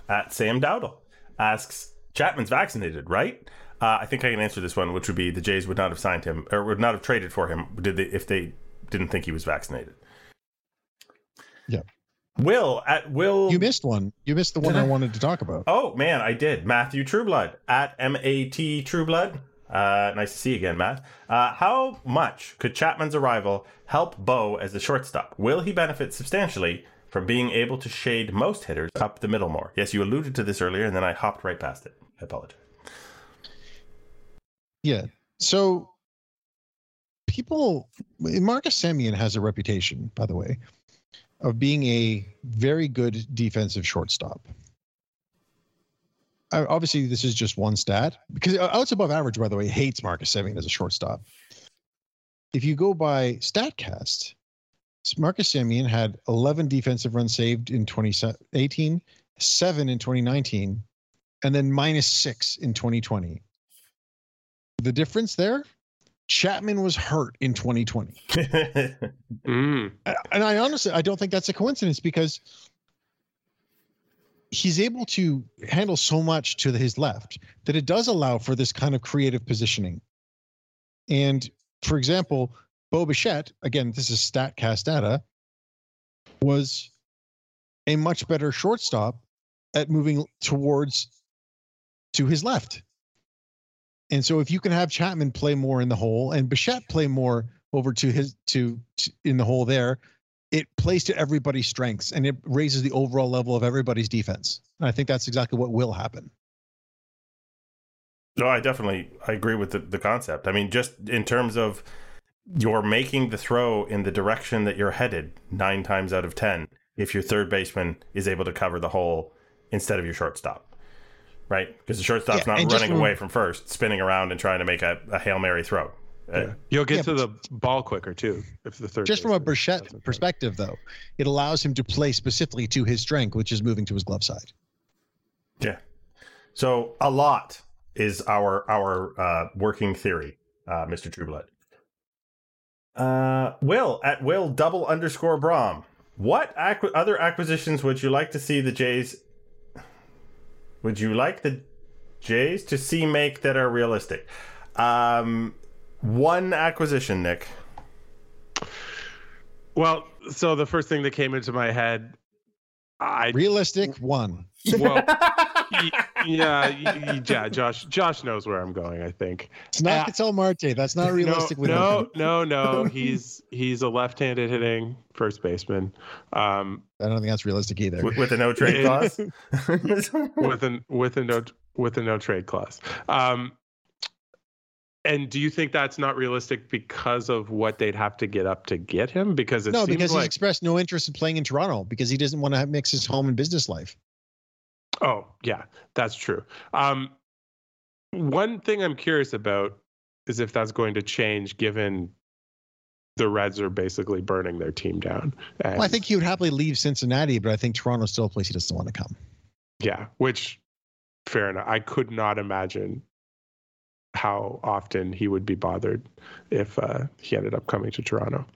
at Sam Dowdle asks Chapman's vaccinated, right? Uh, I think I can answer this one, which would be the Jays would not have signed him or would not have traded for him did they if they didn't think he was vaccinated. Yeah. Will at Will You missed one. You missed the one I I? wanted to talk about. Oh man, I did. Matthew Trueblood at M A T Trueblood. Uh, nice to see you again, Matt. Uh, how much could Chapman's arrival help Bo as the shortstop? Will he benefit substantially from being able to shade most hitters up the middle more? Yes, you alluded to this earlier, and then I hopped right past it. I apologize. Yeah. So people, Marcus Semien has a reputation, by the way, of being a very good defensive shortstop. Uh, Obviously, this is just one stat because uh, outs above average, by the way, hates Marcus Semien as a shortstop. If you go by StatCast, Marcus Semien had 11 defensive runs saved in 2018, seven in 2019, and then minus six in 2020. The difference there, Chapman was hurt in 2020. [laughs] Mm. And I honestly, I don't think that's a coincidence because he's able to handle so much to his left that it does allow for this kind of creative positioning. And for example, Bo Bichette, again, this is StatCast data, was a much better shortstop at moving towards to his left. And so if you can have Chapman play more in the hole and Bichette play more over to his to, to in the hole there, it plays to everybody's strengths and it raises the overall level of everybody's defense. And I think that's exactly what will happen. No, I definitely I agree with the, the concept. I mean, just in terms of you're making the throw in the direction that you're headed nine times out of ten if your third baseman is able to cover the hole instead of your shortstop. Right? Because the shortstop's Yeah, not running from- away from first, spinning around and trying to make a, a Hail Mary throw. Uh, Yeah. You'll get Yeah, to the ball quicker too if the third. Just from a baseman doesn't perspective, though, it allows him to play specifically to his strength, which is moving to his glove side. Yeah. So a lot is our our uh, working theory, uh, Mr. Trueblood. Uh, Will at Will double underscore Brom. What acqu- other acquisitions would you like to see the Jays? Would you like the Jays to see make that are realistic? Um, one acquisition, Nick. Well, so the first thing that came into my head, I Realistic one. well, y- yeah, y- y- yeah. Josh, Josh knows where I'm going. I think. It's not Uh, Ketel Marte. That's not realistic. with No, no, no, no. [laughs] He's he's a left-handed hitting first baseman. Um, I don't think that's realistic either. with, with a no trade [laughs] clause. with an with a no with a no trade clause. Um, and do you think that's not realistic because of what they'd have to get up to get him? Because it no, seems because he's expressed no interest in playing in Toronto because he doesn't want to mix his home and business life. Oh yeah, that's true. Um, one thing I'm curious about is if that's going to change given the Reds are basically burning their team down. And, Well, I think he would happily leave Cincinnati, but I think Toronto's still a place he doesn't want to come. Yeah, which fair enough. I could not imagine how often he would be bothered if uh, he ended up coming to Toronto.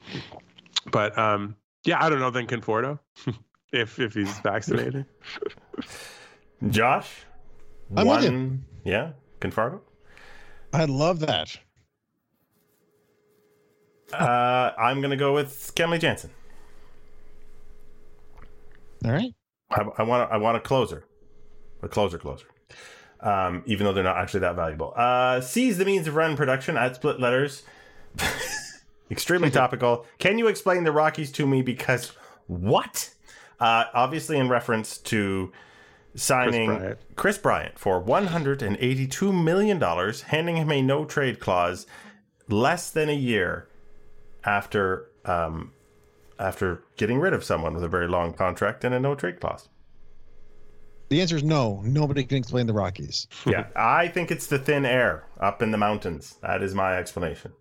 But um, yeah, I don't know. Then Conforto, [laughs] if if he's [laughs] vaccinated. [laughs] Josh, I'm with you. one, yeah, Conforto. I love that. Uh, I'm gonna go with Kenley Jansen. All right. I, I want I want a closer, a closer closer. Um, even though they're not actually that valuable. Uh, seize the means of run production at split letters. [laughs] Extremely topical. Can you explain the Rockies to me? Because what? Uh, obviously, in reference to signing Bryant. Kris Bryant for $182 million, handing him a no trade clause less than a year after um, after getting rid of someone with a very long contract and a no trade clause. The answer is no. Nobody can explain the Rockies. yeah, I think it's the thin air up in the mountains. That is my explanation.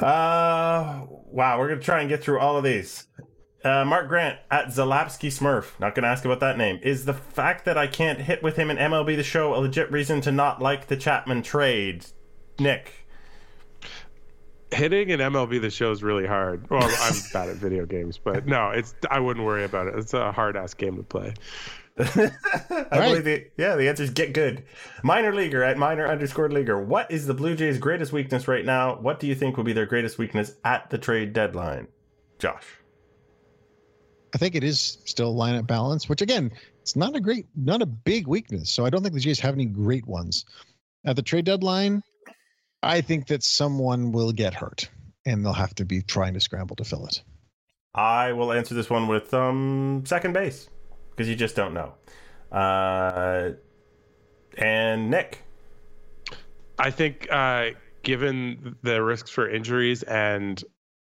Uh, wow, we're gonna try and get through all of these. Uh, Mark Grant at Zalapsky Smurf. Not gonna ask about that name. Is the fact that I can't hit with him in MLB the Show a legit reason to not like the Chapman trade? Nick. Hitting in MLB the show is really hard. Well, I'm [laughs] bad at video games, but no, it's I wouldn't worry about it. It's a hard ass game to play. [laughs] I right. believe the yeah, the answer is get good. Minor leaguer at minor underscore leaguer. What is the Blue Jays' greatest weakness right now? What do you think will be their greatest weakness at the trade deadline? Josh. I think it is still lineup balance, which again, it's not a great, not a big weakness. So I don't think the Jays have any great ones. At the trade deadline, I think that someone will get hurt and they'll have to be trying to scramble to fill it. I will answer this one with um second base because you just don't know. Uh, and Nick, I think, uh, given the risks for injuries and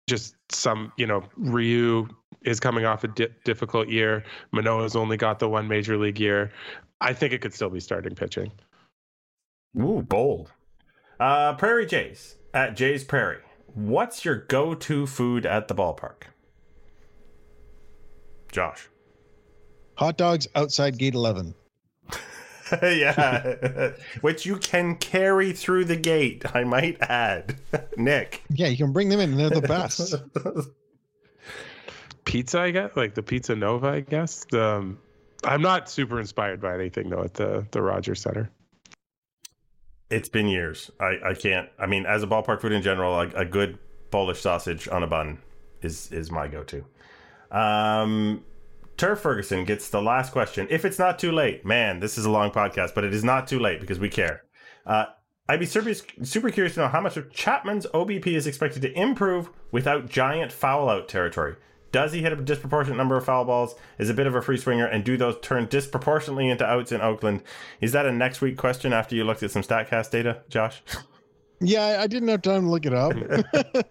just some, you know, Ryu is coming off a di- difficult year. Manoah's only got the one major league year. I think it could still be starting pitching. ooh, bold. Uh, Prairie Jays at Jays Prairie. What's your go-to food at the ballpark? Josh. Hot dogs outside gate 11. [laughs] yeah, [laughs] which you can carry through the gate. I might add, [laughs] Nick. Yeah, you can bring them in. They're the best. Pizza, I guess, like the Pizza Nova, I guess. Um, I'm not super inspired by anything though at the the Rogers Center. It's been years. I, I can't. I mean, as a ballpark food in general, a, a good Polish sausage on a bun is is my go-to. Um, Turf Ferguson gets the last question. If it's not too late, man, this is a long podcast, but it is not too late because we care. Uh, I'd be super, super curious to know how much of Chapman's OBP is expected to improve without giant foul out territory. Does he hit a disproportionate number of foul balls? Is a bit of a free swinger, and do those turn disproportionately into outs in Oakland? Is that a next week question after you looked at some Statcast data, Josh? Yeah, I- I didn't have time to look it up.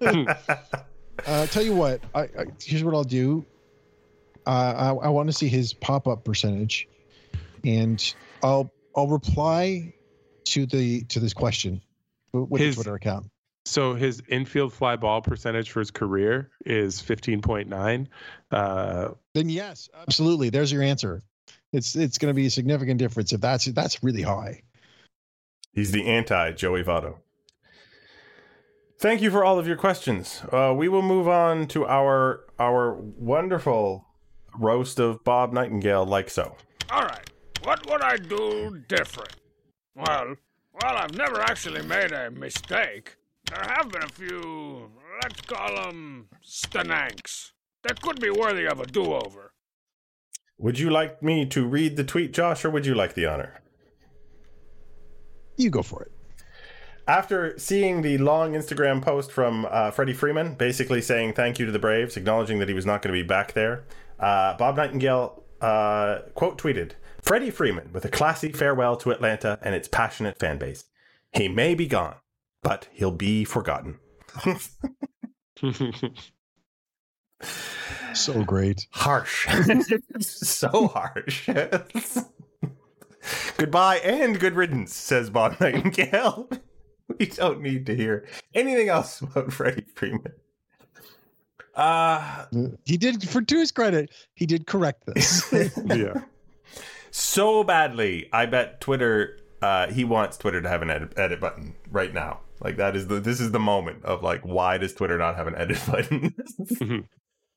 [laughs] uh, tell you what, I, I here's what I'll do. Uh, I, I want to see his pop up percentage, and I'll I'll reply to the to this question with His- the Twitter account. So his infield fly ball percentage for his career is 15.9. Uh, Then yes, absolutely. There's your answer. It's it's going to be a significant difference if that's that's really high. He's the anti Joey Votto. Thank you for all of your questions. Uh, we will move on to our our wonderful roast of Bob Nightingale, like so. All right, what would I do different? Well, well, I've never actually made a mistake. There have been a few, let's call them stananks, that could be worthy of a do-over. Would you like me to read the tweet, Josh, or would you like the honor? You go for it. After seeing the long Instagram post from uh, Freddie Freeman, basically saying thank you to the Braves, acknowledging that he was not going to be back there, uh, Bob Nightingale uh, quote tweeted Freddie Freeman with a classy farewell to Atlanta and its passionate fan base. He may be gone, but he'll be forgotten. So great. harsh. [laughs] so harsh. [laughs] Goodbye and good riddance, says Bob Nightingale. [laughs] we don't need to hear anything else about Freddie Freeman. Uh He did for to his credit, he did correct this. yeah. so badly. I bet Twitter uh he wants Twitter to have an edit, edit button right now. Like that is the this is the moment of like why does Twitter not have an edit [laughs] button?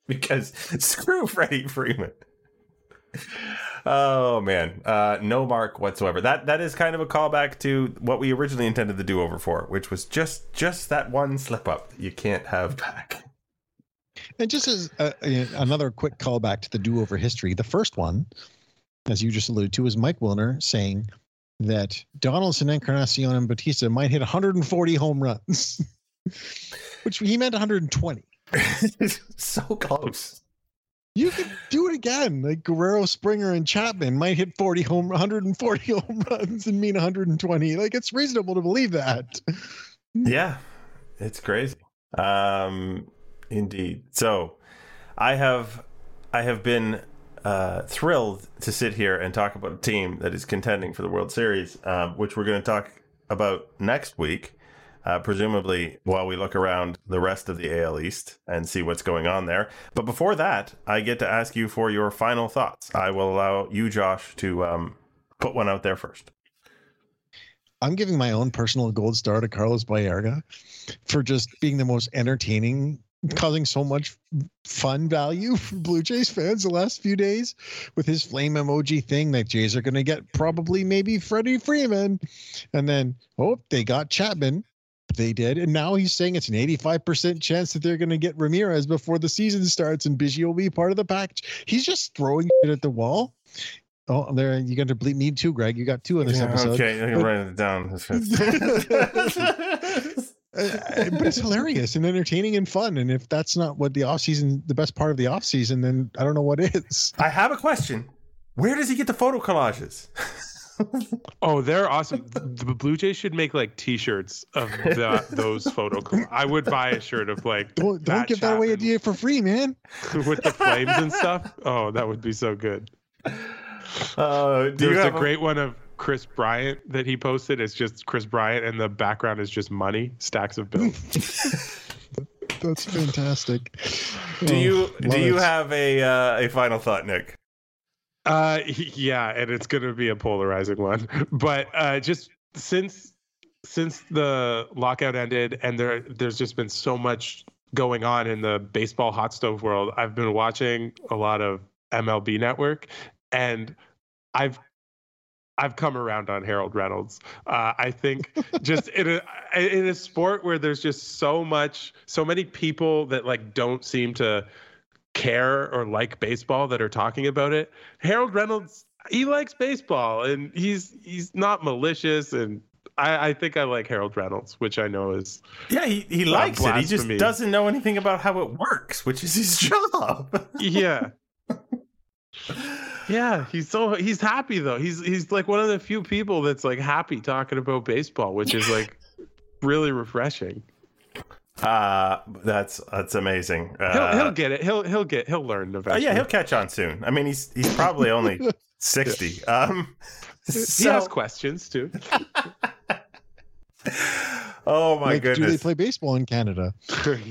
because screw Freddie Freeman. Oh man, uh, no mark whatsoever. That that is kind of a callback to what we originally intended the do over for, which was just just that one slip up you can't have back. And just as a, a- another quick callback to the do-over history, the first one, as you just alluded to, was Mike Wilner saying that Donaldson, Encarnacion, and Bautista might hit 140 home runs, [laughs] which he meant 120. [laughs] so close. You could do it again. Like Guerrero, Springer, and Chapman might hit 40 home, 140 [laughs] home runs and mean 120. Like it's reasonable to believe that. Yeah, it's crazy. Um, indeed. So, I have, I have been uh, thrilled to sit here and talk about a team that is contending for the World Series, uh, which we're going to talk about next week. Uh, presumably, while we look around the rest of the AL East and see what's going on there. But before that, I get to ask you for your final thoughts. I will allow you, Josh, to um, put one out there first. I'm giving my own personal gold star to Carlos Baerga for just being the most entertaining, causing so much fun value for Blue Jays fans the last few days with his flame emoji thing that Jays are going to get probably maybe Freddie Freeman. And then, oh, they got Chapman. They did. And now he's saying it's an 85% chance that they're going to get Ramirez before the season starts and Biggio will be part of the package. He's just throwing it at the wall. Oh, there you got to bleep me too, Greg. You got two in this Yeah, episode. Okay, I can But- write it down. [laughs] [laughs] [laughs] Uh, but it's hilarious and entertaining and fun. And if that's not what the off season, the best part of the off season, then I don't know what is. I have a question. Where does he get the photo collages? [laughs] Oh, they're awesome. The Blue Jays should make like T-shirts of the, those photo. coll- I would buy a shirt of like Don't don't give that away Chapman idea for free, man. [laughs] with the flames and stuff. Oh, that would be so good. Uh, There's a have great one of Kris Bryant that he posted. It's just Kris Bryant, and the background is just money, stacks of bills. [laughs] That's fantastic. Do Oh, you love do you it. have a uh, a final thought, Nick? Uh, yeah, and it's gonna be a polarizing one. But uh, just since since the lockout ended, and there there's just been so much going on in the baseball hot stove world. I've been watching a lot of MLB Network, and I've I've come around on Harold Reynolds. Uh, I think just in a in a sport where there's just so much, so many people that like don't seem to care or like baseball that are talking about it. Harold Reynolds, he likes baseball and he's he's not malicious and I, I think I like Harold Reynolds, which I know is Yeah, he, he likes it. He just doesn't know anything about how it works, which is his [laughs] job. yeah. [laughs] Yeah, he's so he's happy though. He's he's like one of the few people that's like happy talking about baseball, which is like [laughs] really refreshing. Uh, that's that's amazing. He'll Uh, he'll get it. He'll he'll get he'll learn oh, eventually. yeah, he'll catch on soon. I mean, he's he's probably only [laughs] sixty. Um, he so- has questions too. [laughs] oh my Like, do they play baseball in Canada?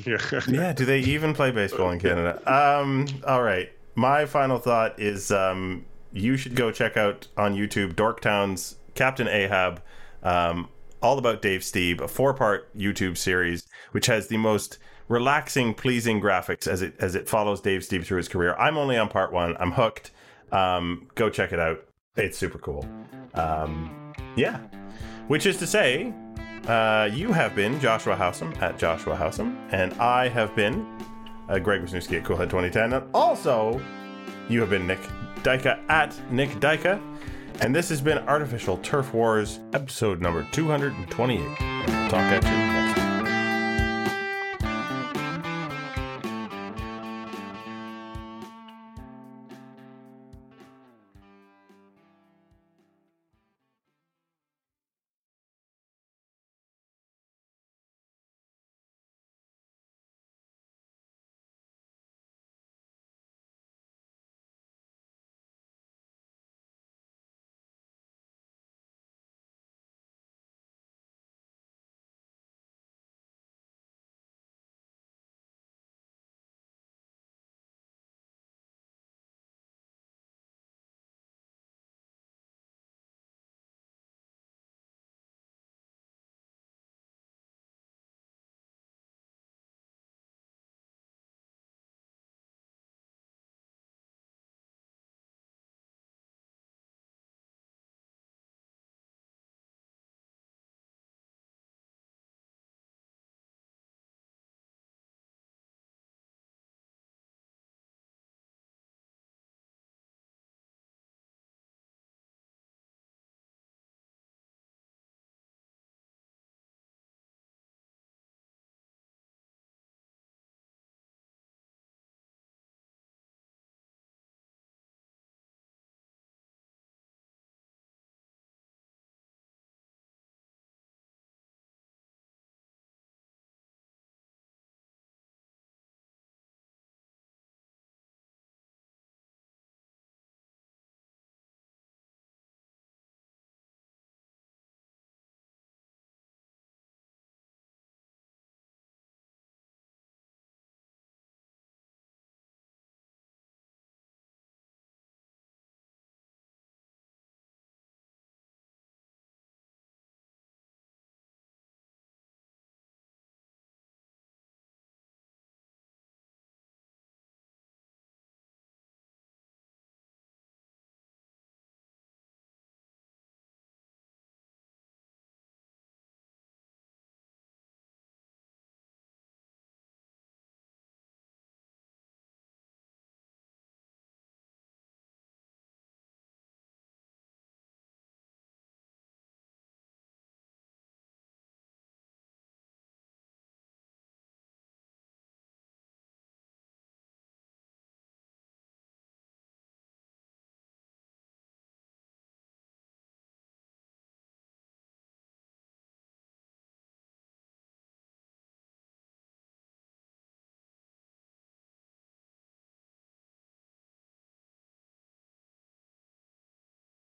yeah. yeah, do they even play baseball in Canada? Um, all right. My final thought is um, you should go check out on YouTube Dorktown's Captain Ahab, um, all about Dave Stieb, a four-part YouTube series which has the most relaxing, pleasing graphics as it as it follows Dave Stieb through his career. I'm only on part one. I'm hooked. Um, go check it out. It's super cool. Um, yeah. Which is to say, uh, you have been Joshua Howsam at Joshua Howsam, and I have been uh, Greg Wisniewski at Coolhead 2010, and also you have been Nick Dyka at Nick Dyka, and this has been Artificial Turf Wars, episode number 228. Talk at you.